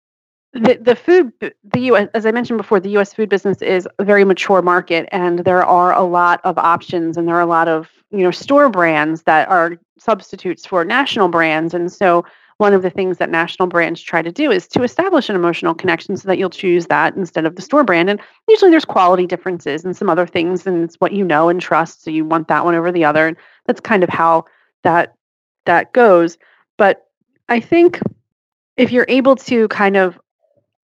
the, the food the US as I mentioned before the US food business is a very mature market and there are a lot of options and there are a lot of you know store brands that are substitutes for national brands and so one of the things that national brands try to do is to establish an emotional connection so that you'll choose that instead of the store brand. And usually there's quality differences and some other things, and it's what you know and trust. So you want that one over the other. And that's kind of how that that goes. But I think if you're able to kind of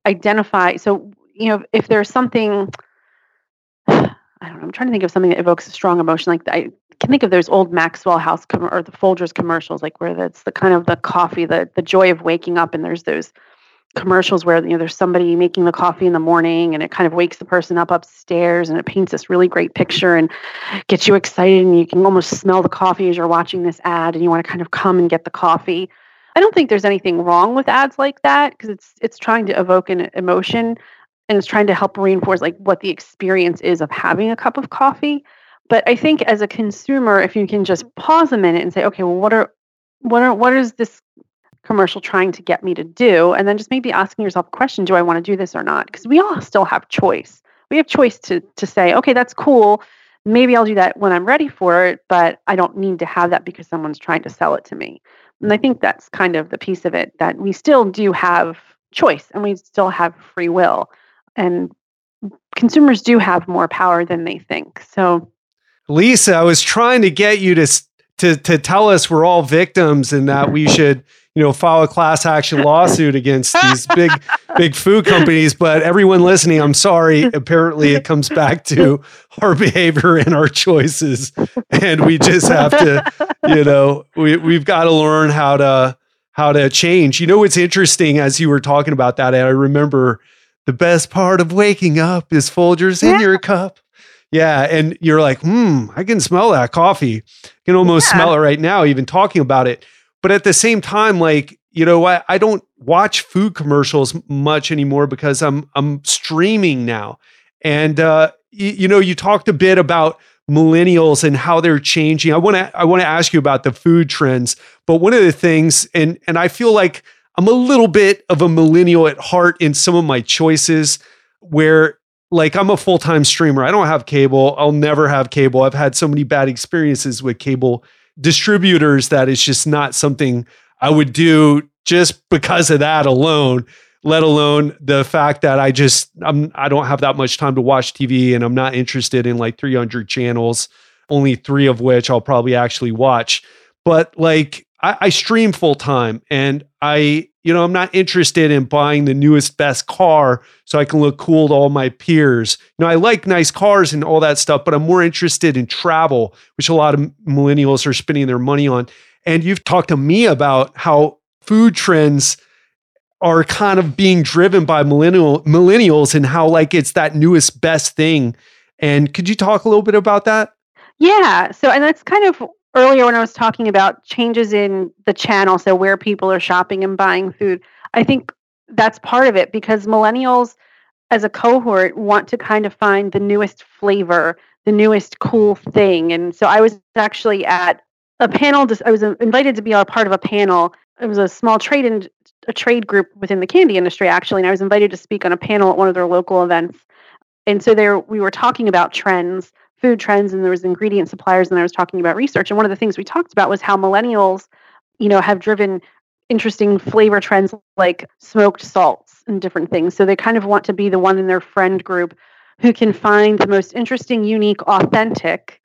identify, so you know, if there's something I don't know, I'm trying to think of something that evokes a strong emotion like I can think of those old Maxwell House com- or the Folgers commercials, like where that's the kind of the coffee, the the joy of waking up, and there's those commercials where you know there's somebody making the coffee in the morning and it kind of wakes the person up upstairs and it paints this really great picture and gets you excited and you can almost smell the coffee as you're watching this ad and you want to kind of come and get the coffee. I don't think there's anything wrong with ads like that because it's it's trying to evoke an emotion and it's trying to help reinforce like what the experience is of having a cup of coffee. But I think as a consumer, if you can just pause a minute and say, okay, well, what are what are what is this commercial trying to get me to do? And then just maybe asking yourself a question, do I want to do this or not? Because we all still have choice. We have choice to to say, okay, that's cool. Maybe I'll do that when I'm ready for it, but I don't need to have that because someone's trying to sell it to me. And I think that's kind of the piece of it that we still do have choice and we still have free will. And consumers do have more power than they think. So Lisa, I was trying to get you to to to tell us we're all victims and that we should, you know, file a class action lawsuit against these big, big food companies. But everyone listening, I'm sorry. Apparently, it comes back to our behavior and our choices, and we just have to, you know, we we've got to learn how to how to change. You know, what's interesting as you were talking about that, and I remember the best part of waking up is Folgers in your cup. Yeah. And you're like, hmm, I can smell that coffee. I can almost yeah. smell it right now, even talking about it. But at the same time, like, you know, I, I don't watch food commercials much anymore because I'm I'm streaming now. And uh, y- you know, you talked a bit about millennials and how they're changing. I want to I want to ask you about the food trends, but one of the things and and I feel like I'm a little bit of a millennial at heart in some of my choices where like I'm a full-time streamer. I don't have cable. I'll never have cable. I've had so many bad experiences with cable distributors that it's just not something I would do just because of that alone, let alone the fact that I just I'm I don't have that much time to watch TV and I'm not interested in like 300 channels, only 3 of which I'll probably actually watch. But like I, I stream full time and I, you know, I'm not interested in buying the newest, best car so I can look cool to all my peers. You know, I like nice cars and all that stuff, but I'm more interested in travel, which a lot of millennials are spending their money on. And you've talked to me about how food trends are kind of being driven by millennial millennials and how like it's that newest best thing. And could you talk a little bit about that? Yeah. So, and that's kind of earlier when I was talking about changes in the channel, so where people are shopping and buying food, I think that's part of it because millennials as a cohort want to kind of find the newest flavor, the newest cool thing. And so I was actually at a panel I was uh, invited to be a part of a panel. It was a small trade and a trade group within the candy industry actually, and I was invited to speak on a panel at one of their local events. And so there we were talking about trends food trends and there was ingredient suppliers and I was talking about research. And one of the things we talked about was how millennials you know have driven interesting flavor trends like smoked salts and different things. So they kind of want to be the one in their friend group who can find the most interesting unique authentic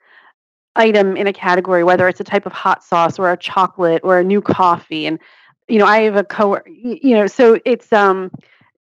item in a category whether it's a type of hot sauce or a chocolate or a new coffee. And you know i have a co you know so it's um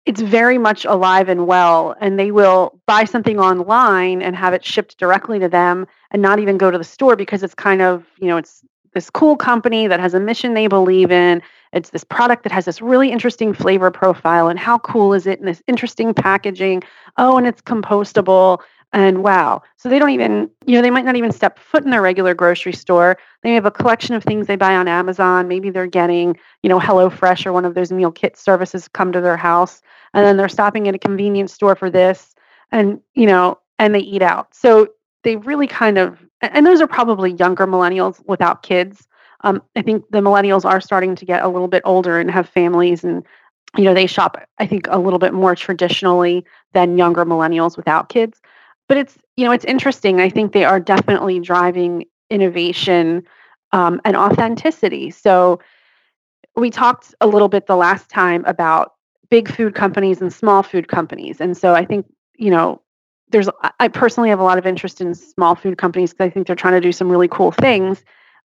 it's very much alive and well and they will buy something online and have it shipped directly to them and not even go to the store because it's kind of you know it's this cool company that has a mission they believe in. It's this product that has this really interesting flavor profile and how cool is it? And this interesting packaging. Oh and it's compostable and wow so they don't even you know they might not even step foot in their regular grocery store. They have a collection of things they buy on amazon. Maybe they're getting you know HelloFresh or one of those meal kit services come to their house and then they're stopping at a convenience store for this and you know and they eat out. So they really kind of and those are probably younger millennials without kids. Um, i think the millennials are starting to get a little bit older and have families and you know they shop i think a little bit more traditionally than younger millennials without kids but it's you know it's interesting i think they are definitely driving innovation um, and authenticity. So we talked a little bit the last time about big food companies and small food companies and so i think you know there's i personally have a lot of interest in small food companies because i think they're trying to do some really cool things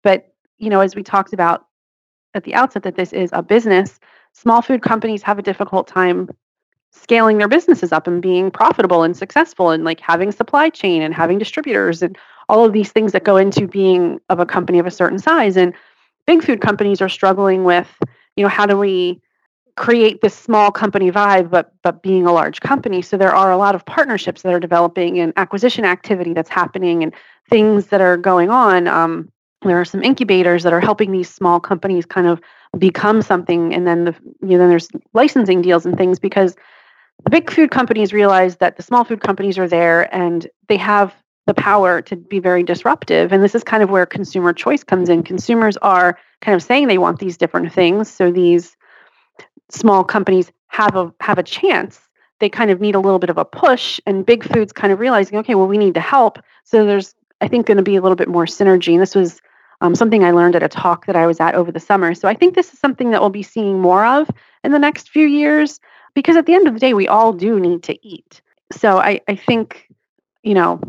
but you know as we talked about at the outset that this is a business small food companies have a difficult time scaling their businesses up and being profitable and successful and like having supply chain and having distributors and all of these things that go into being of a company of a certain size. And big food companies are struggling with you know how do we create this small company vibe but but being a large company. So there are a lot of partnerships that are developing and acquisition activity that's happening and things that are going on. Um, there are some incubators that are helping these small companies kind of become something. And then the you know then there's licensing deals and things because the big food companies realize that the small food companies are there and they have the power to be very disruptive. And this is kind of where consumer choice comes in. Consumers are kind of saying they want these different things. So these small companies have a have a chance. They kind of need a little bit of a push, and big foods kind of realizing, okay, well, we need to help. So there's, I think, going to be a little bit more synergy. And this was um, something I learned at a talk that I was at over the summer. So I think this is something that we'll be seeing more of in the next few years because at the end of the day, we all do need to eat. So I, I think, you know,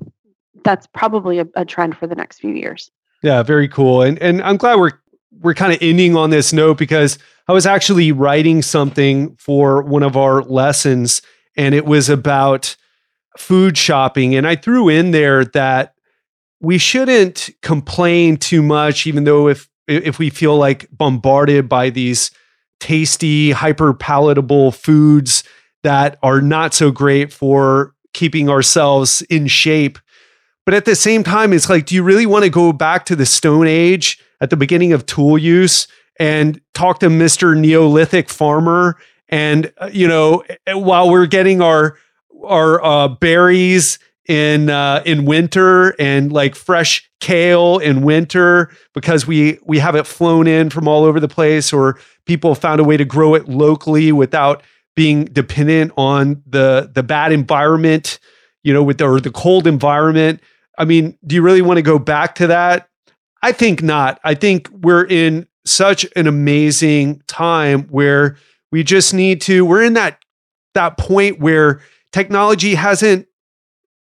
that's probably a, a trend for the next few years. Yeah, very cool. And and I'm glad we're we're kind of ending on this note because I was actually writing something for one of our lessons, and it was about food shopping. And I threw in there that we shouldn't complain too much, even though if if we feel like bombarded by these tasty, hyper palatable foods that are not so great for keeping ourselves in shape. But at the same time, it's like, do you really want to go back to the Stone Age at the beginning of tool use and talk to Mr. Neolithic farmer? And, uh, you know, while we're getting our, our uh, berries in uh, in winter and like fresh kale in winter because we we have it flown in from all over the place or people found a way to grow it locally without being dependent on the the bad environment you know with the, or the cold environment. I mean do you really want to go back to that? I think not. I think we're in such an amazing time where we just need to we're in that that point where technology hasn't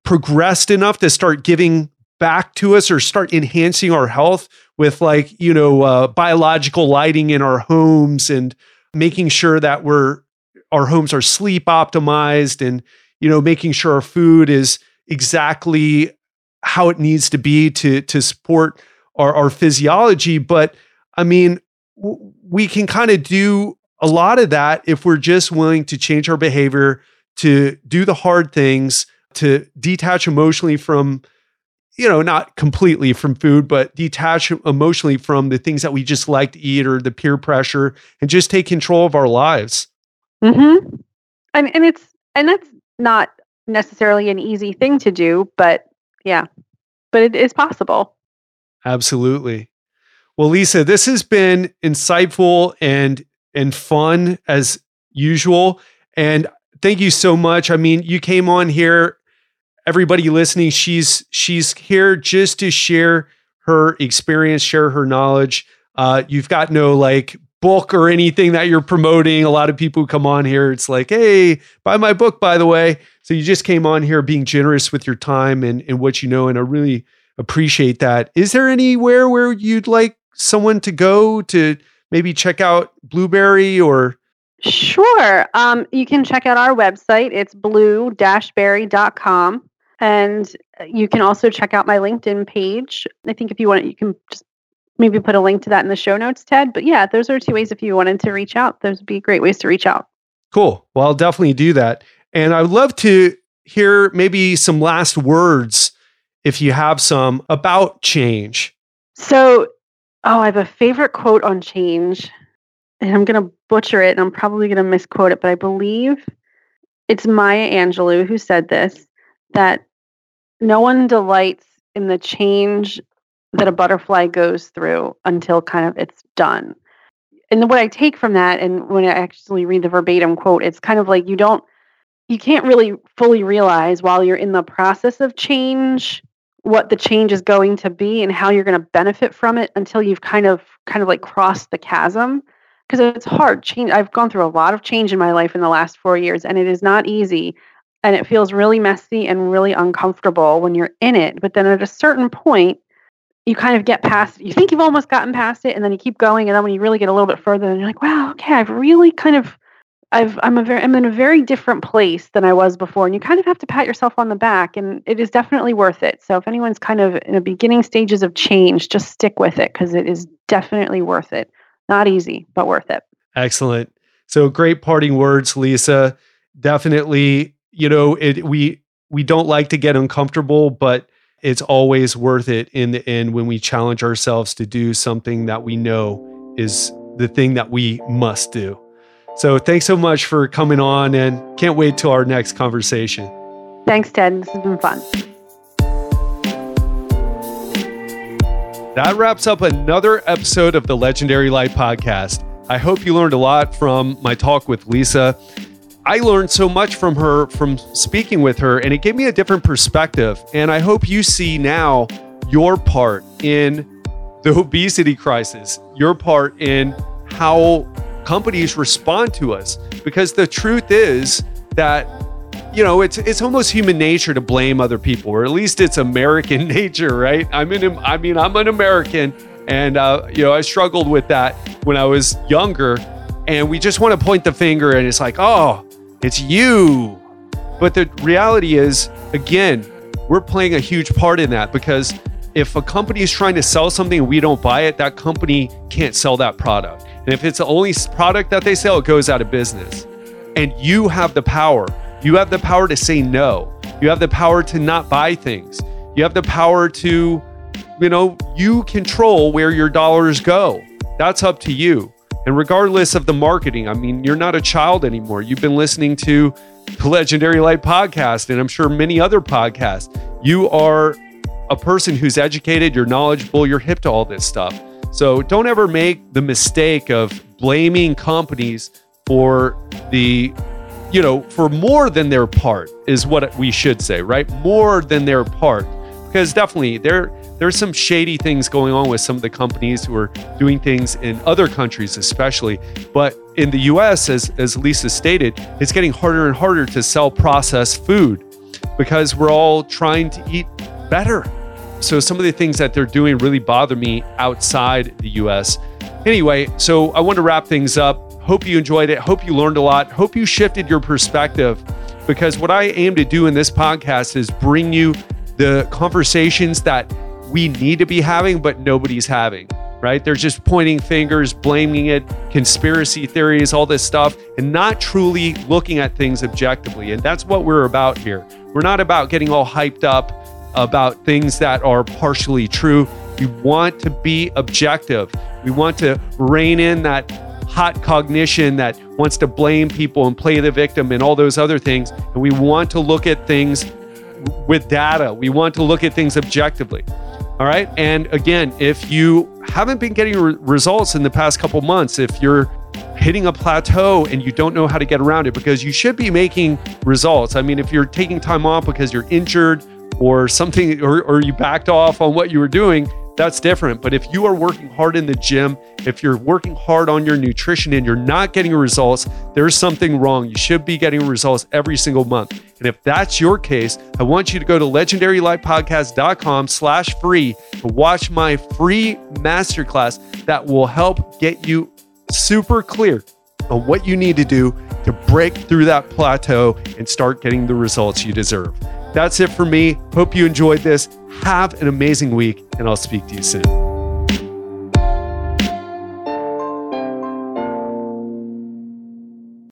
progressed enough to start giving back to us or start enhancing our health with like you know uh, biological lighting in our homes and making sure that we're our homes are sleep optimized and you know making sure our food is exactly how it needs to be to to support our, our physiology. But i mean w- we can kind of do a lot of that if we're just willing to change our behavior to do the hard things to detach emotionally from you know not completely from food but detach emotionally from the things that we just like to eat or the peer pressure and just take control of our lives. Mm-hmm. and, and it's and that's not necessarily an easy thing to do but yeah but it is possible. Absolutely. Well lisa this has been insightful and and fun as usual and thank you so much. I mean you came on here everybody listening, she's she's here just to share her experience, share her knowledge. Uh, you've got no like book or anything that you're promoting. A lot of people who come on here, it's like, hey, buy my book, by the way. So you just came on here being generous with your time and, and what you know. And I really appreciate that. Is there anywhere where you'd like someone to go to maybe check out Blueberry or Sure. Um, you can check out our website. It's blue-berry.com. And uh, you can also check out my LinkedIn page. I think if you want, you can just maybe put a link to that in the show notes, Ted. But yeah, those are two ways if you wanted to reach out. Those would be great ways to reach out. Cool. Well, I'll definitely do that. And I would love to hear maybe some last words, if you have some, about change. So, oh, I have a favorite quote on change, and I'm going to butcher it, and I'm probably going to misquote it, but I believe it's Maya Angelou who said this that no one delights in the change that a butterfly goes through until kind of it's done. And what I take from that, and when I actually read the verbatim quote, it's kind of like you don't, you can't really fully realize while you're in the process of change what the change is going to be and how you're going to benefit from it until you've kind of, kind of like crossed the chasm. Because it's hard. Change. I've gone through a lot of change in my life in the last four years, and it is not easy and it feels really messy and really uncomfortable when you're in it. But then at a certain point, you kind of get past it. you think you've almost gotten past it and then you keep going and then when you really get a little bit further then you're like wow okay i've really kind of i've i'm a very i'm in a very different place than i was before and you kind of have to pat yourself on the back and it is definitely worth it so if anyone's kind of in the beginning stages of change just stick with it because it is definitely worth it not easy but worth it excellent so great parting words lisa definitely you know, it we we don't like to get uncomfortable, but it's always worth it in the end when we challenge ourselves to do something that we know is the thing that we must do. So thanks so much for coming on and can't wait till our next conversation. Thanks, Ted. This has been fun. That wraps up another episode of the Legendary Life podcast. I hope you learned a lot from my talk with Lisa. I learned so much from her from speaking with her, and it gave me a different perspective. And I hope you see now your part in the obesity crisis, your part in how companies respond to us. Because the truth is that you know it's it's almost human nature to blame other people, or at least it's American nature, right? I'm an I mean I'm an American, And, uh, you know, I struggled with that when I was younger. And we just want to point the finger and it's like, oh, it's you. But the reality is, again, we're playing a huge part in that because if a company is trying to sell something and we don't buy it, that company can't sell that product. And if it's the only product that they sell, it goes out of business. And you have the power. You have the power to say no. You have the power to not buy things. You have the power to, you know, you control where your dollars go. That's up to you. And regardless of the marketing, I mean, you're not a child anymore. You've been listening to the Legendary Life podcast, and I'm sure many other podcasts. You are a person who's educated, you're knowledgeable, you're hip to all this stuff. So don't ever make the mistake of blaming companies for the, you know, for more than their part, is what we should say, right? More than their part. Because definitely there there's some shady things going on with some of the companies who are doing things in other countries, especially. But in the US, as, as Lisa stated, it's getting harder and harder to sell processed food because we're all trying to eat better. So some of the things that they're doing really bother me outside the US. Anyway, so I want to wrap things up. Hope you enjoyed it. Hope you learned a lot. Hope you shifted your perspective because what I aim to do in this podcast is bring you the conversations that we need to be having, but nobody's having, right? They're just pointing fingers, blaming it, conspiracy theories, all this stuff, and not truly looking at things objectively. And that's what we're about here. We're not about getting all hyped up about things that are partially true. We want to be objective. We want to rein in that hot cognition that wants to blame people and play the victim and all those other things. And we want to look at things with data. We want to look at things objectively. All right. And again, if you haven't been getting re- results in the past couple months, if you're hitting a plateau and you don't know how to get around it, because you should be making results. I mean, if you're taking time off because you're injured or something, or, or you backed off on what you were doing, that's different. But if you are working hard in the gym, if you're working hard on your nutrition and you're not getting results, there's something wrong. You should be getting results every single month. And if that's your case, I want you to go to legendarylifepodcast.com slash free to watch my free masterclass that will help get you super clear on what you need to do to break through that plateau and start getting the results you deserve. That's it for me. Hope you enjoyed this. Have an amazing week, and I'll speak to you soon.